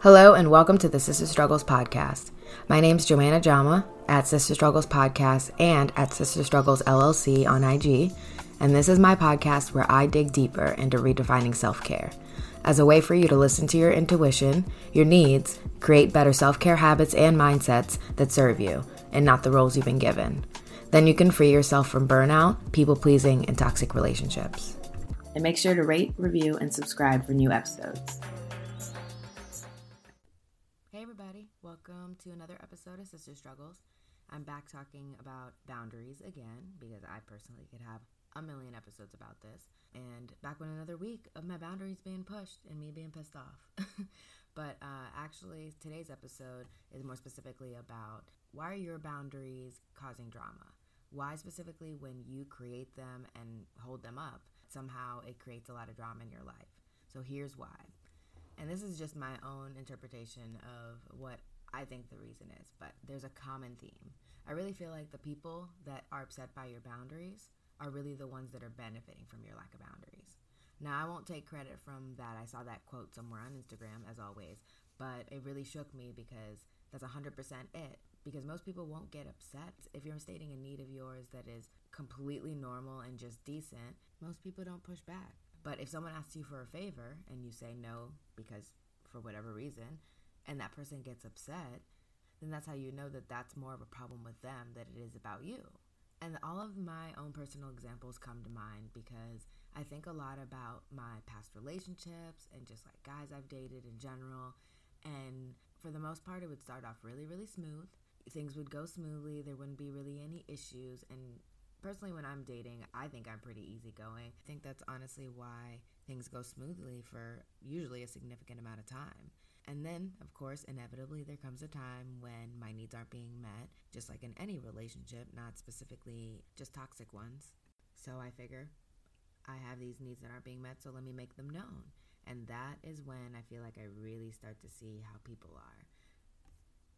Hello and welcome to the Sister Struggles podcast. My name is Joanna Jama at Sister Struggles Podcast and at Sister Struggles LLC on IG, and this is my podcast where I dig deeper into redefining self care as a way for you to listen to your intuition, your needs, create better self care habits and mindsets that serve you and not the roles you've been given. Then you can free yourself from burnout, people pleasing, and toxic relationships. And make sure to rate, review, and subscribe for new episodes. Hey, everybody, welcome to another episode of Sister Struggles. I'm back talking about boundaries again because I personally could have a million episodes about this. And back with another week of my boundaries being pushed and me being pissed off. but uh, actually, today's episode is more specifically about why are your boundaries causing drama? Why specifically when you create them and hold them up, somehow it creates a lot of drama in your life? So here's why. And this is just my own interpretation of what I think the reason is, but there's a common theme. I really feel like the people that are upset by your boundaries are really the ones that are benefiting from your lack of boundaries. Now, I won't take credit from that. I saw that quote somewhere on Instagram, as always, but it really shook me because that's 100% it. Because most people won't get upset if you're stating a need of yours that is completely normal and just decent. Most people don't push back. But if someone asks you for a favor and you say no because for whatever reason, and that person gets upset, then that's how you know that that's more of a problem with them than it is about you. And all of my own personal examples come to mind because I think a lot about my past relationships and just like guys I've dated in general. And for the most part, it would start off really, really smooth. Things would go smoothly. There wouldn't be really any issues. And personally, when I'm dating, I think I'm pretty easygoing. I think that's honestly why things go smoothly for usually a significant amount of time. And then, of course, inevitably, there comes a time when my needs aren't being met, just like in any relationship, not specifically just toxic ones. So I figure I have these needs that aren't being met, so let me make them known. And that is when I feel like I really start to see how people are.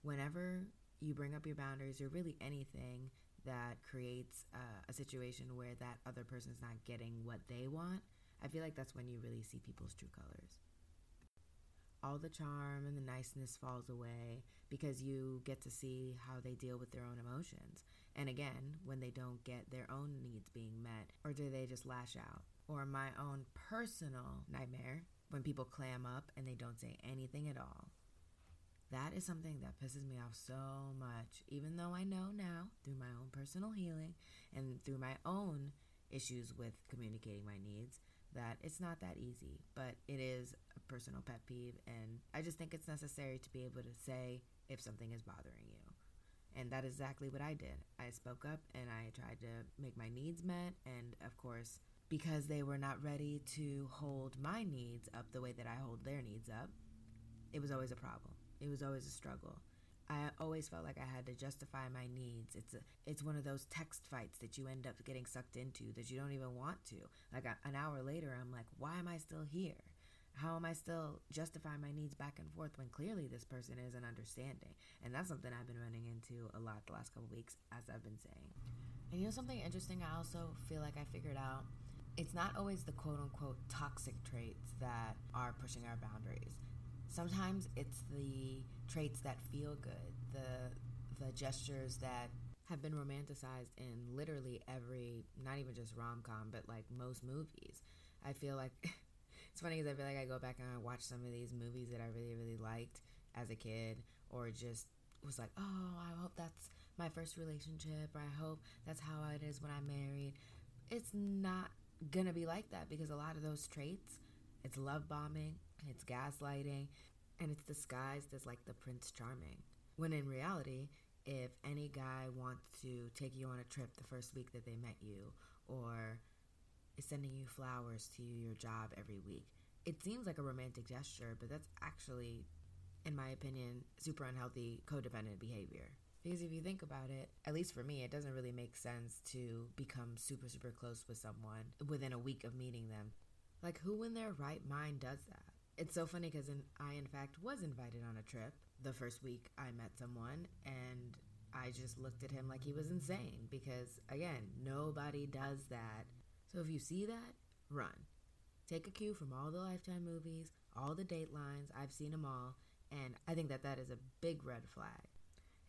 Whenever you bring up your boundaries or really anything that creates uh, a situation where that other person's not getting what they want, I feel like that's when you really see people's true colors all the charm and the niceness falls away because you get to see how they deal with their own emotions. And again, when they don't get their own needs being met, or do they just lash out? Or my own personal nightmare, when people clam up and they don't say anything at all. That is something that pisses me off so much, even though I know now through my own personal healing and through my own issues with communicating my needs that it's not that easy, but it is a personal pet peeve. And I just think it's necessary to be able to say if something is bothering you. And that is exactly what I did. I spoke up and I tried to make my needs met. And of course, because they were not ready to hold my needs up the way that I hold their needs up, it was always a problem. It was always a struggle. I always felt like I had to justify my needs. It's a, it's one of those text fights that you end up getting sucked into that you don't even want to. Like an hour later, I'm like, why am I still here? How am I still justifying my needs back and forth when clearly this person isn't understanding? And that's something I've been running into a lot the last couple weeks, as I've been saying. And you know something interesting? I also feel like I figured out it's not always the quote unquote toxic traits that are pushing our boundaries sometimes it's the traits that feel good, the the gestures that have been romanticized in literally every, not even just rom com, but like most movies. I feel like it's funny because I feel like I go back and I watch some of these movies that I really, really liked as a kid, or just was like, oh, I hope that's my first relationship, or I hope that's how it is when I'm married. It's not gonna be like that because a lot of those traits, it's love bombing, it's gaslighting, and it's disguised as like the Prince Charming. When in reality, if any guy wants to take you on a trip the first week that they met you, or is sending you flowers to your job every week, it seems like a romantic gesture, but that's actually, in my opinion, super unhealthy codependent behavior. Because if you think about it, at least for me, it doesn't really make sense to become super, super close with someone within a week of meeting them. Like, who in their right mind does that? It's so funny because I, in fact, was invited on a trip the first week I met someone, and I just looked at him like he was insane because, again, nobody does that. So if you see that, run. Take a cue from all the Lifetime movies, all the datelines, I've seen them all, And I think that that is a big red flag.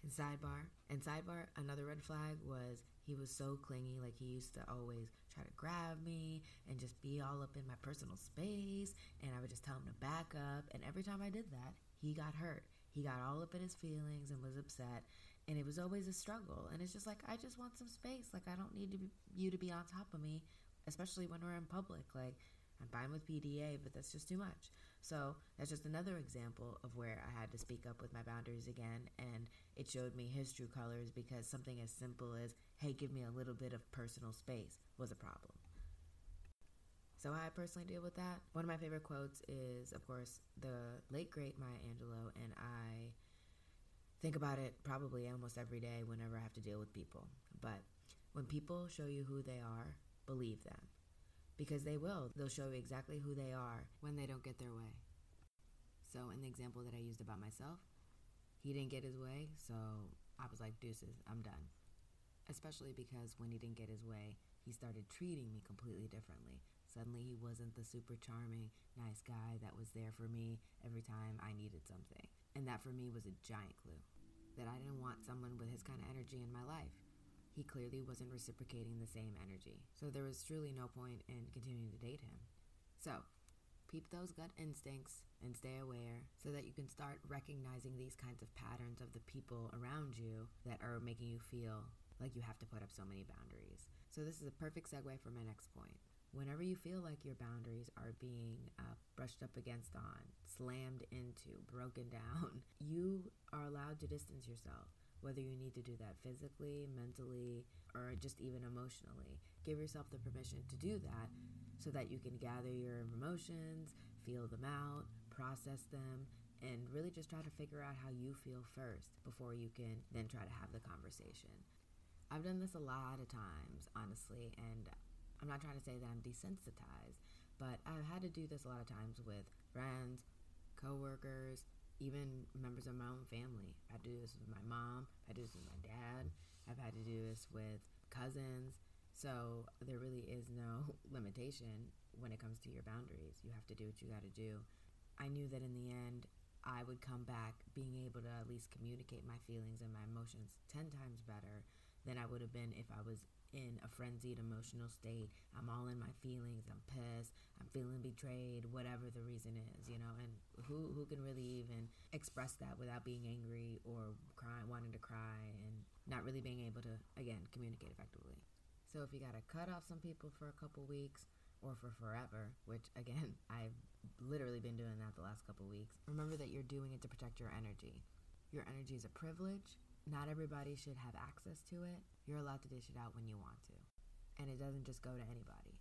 And sidebar, and sidebar, another red flag was he was so clingy. Like he used to always try to grab me and just be all up in my personal space. And I would just tell him to back up. And every time I did that, he got hurt. He got all up in his feelings and was upset. And it was always a struggle. And it's just like, I just want some space. Like, I don't need to be, you to be on top of me, especially when we're in public. Like, I'm fine with PDA, but that's just too much. So that's just another example of where I had to speak up with my boundaries again. And it showed me his true colors because something as simple as, hey, give me a little bit of personal space was a problem. So, how I personally deal with that, one of my favorite quotes is, of course, the late great Maya Angelou, and I think about it probably almost every day whenever I have to deal with people. But when people show you who they are, believe them because they will. They'll show you exactly who they are when they don't get their way. So, in the example that I used about myself, he didn't get his way, so I was like, deuces, I'm done. Especially because when he didn't get his way, he started treating me completely differently. Suddenly, he wasn't the super charming, nice guy that was there for me every time I needed something. And that for me was a giant clue that I didn't want someone with his kind of energy in my life he clearly wasn't reciprocating the same energy. So there was truly no point in continuing to date him. So, peep those gut instincts and stay aware so that you can start recognizing these kinds of patterns of the people around you that are making you feel like you have to put up so many boundaries. So, this is a perfect segue for my next point. Whenever you feel like your boundaries are being uh, brushed up against on, slammed into, broken down, you are allowed to distance yourself whether you need to do that physically, mentally, or just even emotionally. Give yourself the permission to do that so that you can gather your emotions, feel them out, process them, and really just try to figure out how you feel first before you can then try to have the conversation. I've done this a lot of times, honestly, and I'm not trying to say that I'm desensitized, but I've had to do this a lot of times with friends, coworkers, even members of my own family. I do this with my mom, I do this with my dad, I've had to do this with cousins. So there really is no limitation when it comes to your boundaries. You have to do what you got to do. I knew that in the end, I would come back being able to at least communicate my feelings and my emotions 10 times better than I would have been if I was in a frenzied emotional state. I'm all in my feelings. I'm pissed. I'm feeling betrayed, whatever the reason is, you know. And who who can really even express that without being angry or crying, wanting to cry, and not really being able to again communicate effectively. So if you got to cut off some people for a couple weeks or for forever, which again I've literally been doing that the last couple weeks, remember that you're doing it to protect your energy. Your energy is a privilege not everybody should have access to it. You're allowed to dish it out when you want to. And it doesn't just go to anybody.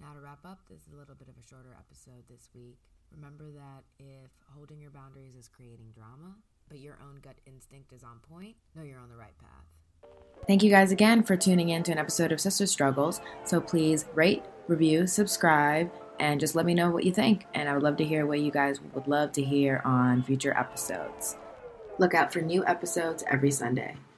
Now, to wrap up, this is a little bit of a shorter episode this week. Remember that if holding your boundaries is creating drama, but your own gut instinct is on point, know you're on the right path. Thank you guys again for tuning in to an episode of Sister Struggles. So please rate, review, subscribe, and just let me know what you think. And I would love to hear what you guys would love to hear on future episodes. Look out for new episodes every Sunday.